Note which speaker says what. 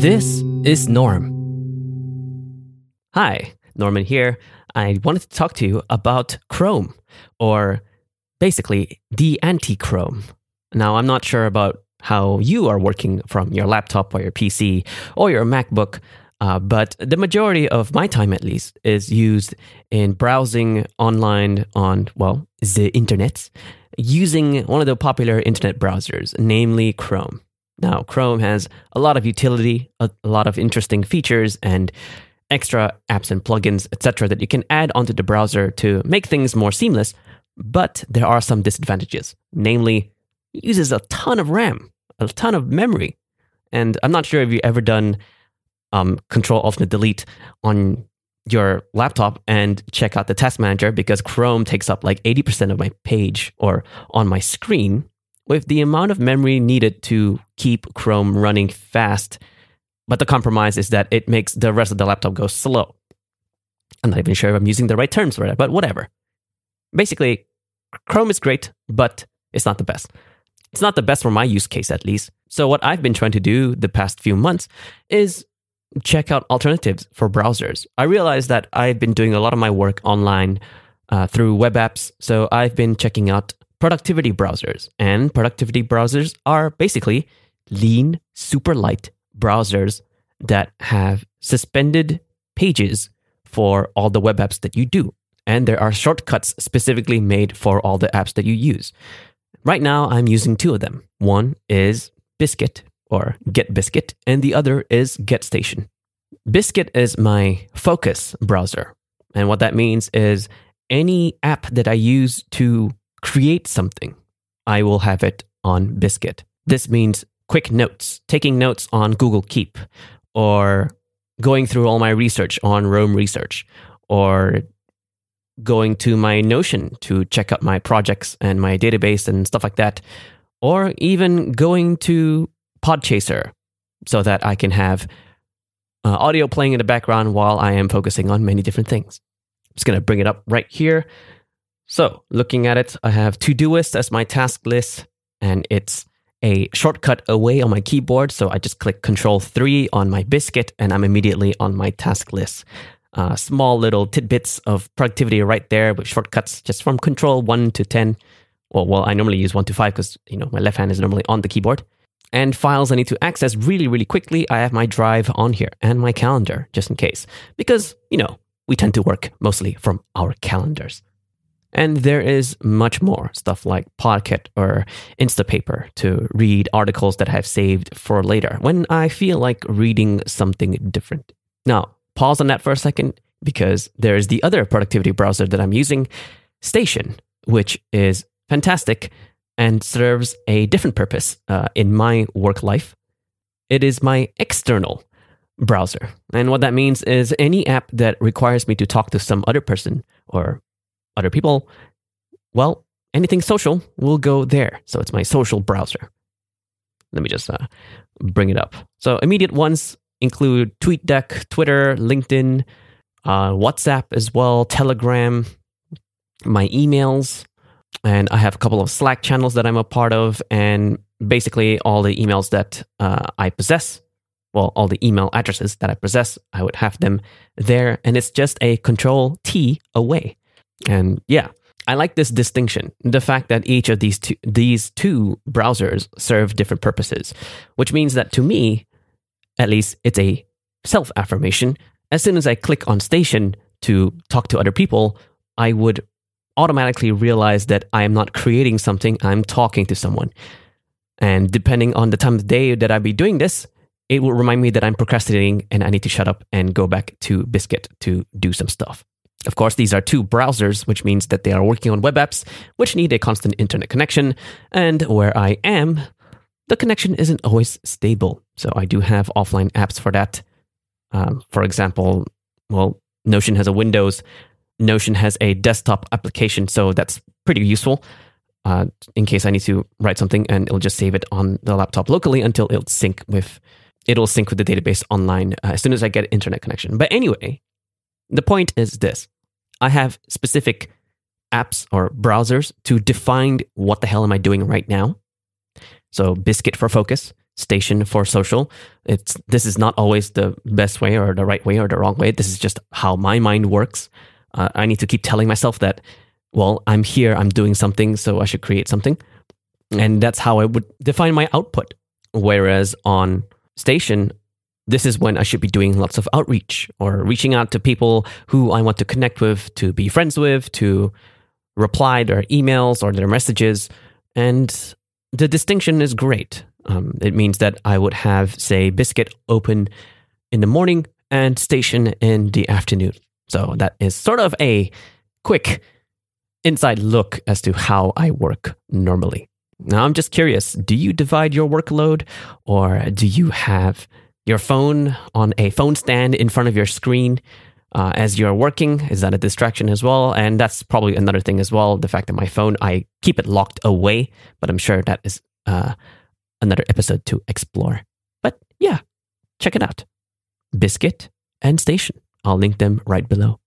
Speaker 1: This is Norm. Hi, Norman here. I wanted to talk to you about Chrome, or basically the anti Chrome. Now, I'm not sure about how you are working from your laptop or your PC or your MacBook, uh, but the majority of my time, at least, is used in browsing online on, well, the internet, using one of the popular internet browsers, namely Chrome. Now, Chrome has a lot of utility, a, lot of interesting features, and extra apps and plugins, etc., that you can add onto the browser to make things more seamless. But there are some disadvantages. Namely, it uses a ton of RAM, a ton of memory. And I'm not sure if you've ever done um, Control Alt Delete on your laptop and check out the task manager because Chrome takes up like 80% of my page or on my screen. With the amount of memory needed to keep Chrome running fast, but the compromise is that it makes the rest of the laptop go slow. I'm not even sure if I'm using the right terms for that, but whatever. Basically, Chrome is great, but it's not the best. It's not the best for my use case, at least. So, what I've been trying to do the past few months is check out alternatives for browsers. I realized that I've been doing a lot of my work online uh, through web apps. So, I've been checking out productivity browsers. And productivity browsers are basically lean, super light browsers that have suspended pages for all the web apps that you do. And there are shortcuts specifically made for all the apps that you use. Right now, I'm using two of them. One is Biscuit or Get Biscuit, and the other is GetStation. Biscuit is my focus browser. And what that means is any app that I use to create something, I will have it on Biscuit. This means quick notes, taking notes on Google Keep, or going through all my research on Roam Research, or going to my Notion to check out my projects and my database and stuff like that, or even going to Podchaser so that I can have uh, audio playing in the background while I am focusing on many different things. I'm just going to bring it up right here. So, looking at it, I have Todoist as my task list, and it's a shortcut away on my keyboard. So I just click Control 3 on my biscuit, and I'm immediately on my task list. Uh, small little tidbits of productivity right there with shortcuts just from control 1 to 10 well, well i normally use 1 to 5 because you know my left hand is normally on the keyboard. And files i need to access really really quickly i have my drive on here and my calendar just in case. Because you know we tend to work mostly from our calendars and there is much more stuff like Pocket or Instapaper to read articles that I've saved for later when I feel like reading something different. Now, pause on that for a second because there is the other productivity browser that I'm using, Station, which is fantastic and serves a different purpose uh, in my work life. It is my external browser. And what that means is any app that requires me to talk to some other person or other people, well, anything social will go there. So it's my social browser. Let me just uh, bring it up. So immediate ones include TweetDeck, Twitter, LinkedIn, uh, WhatsApp as well, Telegram, my emails, and I have a couple of Slack channels that I'm a part of, and basically all the emails that uh, I possess. Well, all the email addresses that I possess, I would have them there, and it's just a control T away. And yeah, I like this distinction, the fact that each of these two, these two browsers serve different purposes, which means that to me, at least it's a self affirmation. As soon as I click on station to talk to other people, I would automatically realize that I am not creating something, I'm talking to someone. And depending on the time of day that I be doing this, it will remind me that I'm procrastinating and I need to shut up and go back to Biscuit to do some stuff. Of course, these are two browsers, which means that they are working on web apps which need a constant internet connection. And where I am, the connection isn't always stable. So I do have offline apps for that. Um, for example, well, Notion has a Windows, Notion has a desktop application. So that's pretty useful uh, in case I need to write something and it'll just save it on the laptop locally until it'll sync with. It'll sync with the database online uh, as soon as I get internet connection. But anyway, the point is this I have specific apps or browsers to define what the hell am I doing right now. So, Biscuit for focus, station for social. It's this is not always the best way or the right way or the wrong way. This is just how my mind works. Uh, I need to keep telling myself that, well, I'm here, I'm doing something, so I should create something, and that's how I would define my output. Whereas on station, this is when I should be doing lots of outreach or reaching out to people who I want to connect with, to be friends with, to reply their emails or their messages. And the distinction is great. Um, it means that I would have, say, Biscuit open in the morning and Station in the afternoon. So that is sort of a quick inside look as to how I work normally. Now, I'm just curious do you divide your workload or do you have your phone on a phone stand in front of your screen uh, as you're working? Is that a distraction as well? And that's probably another thing as well. The fact that my phone, I keep it locked away, but I'm sure that is uh, another episode to explore. But yeah, check it out Biscuit and Station. I'll link them right below.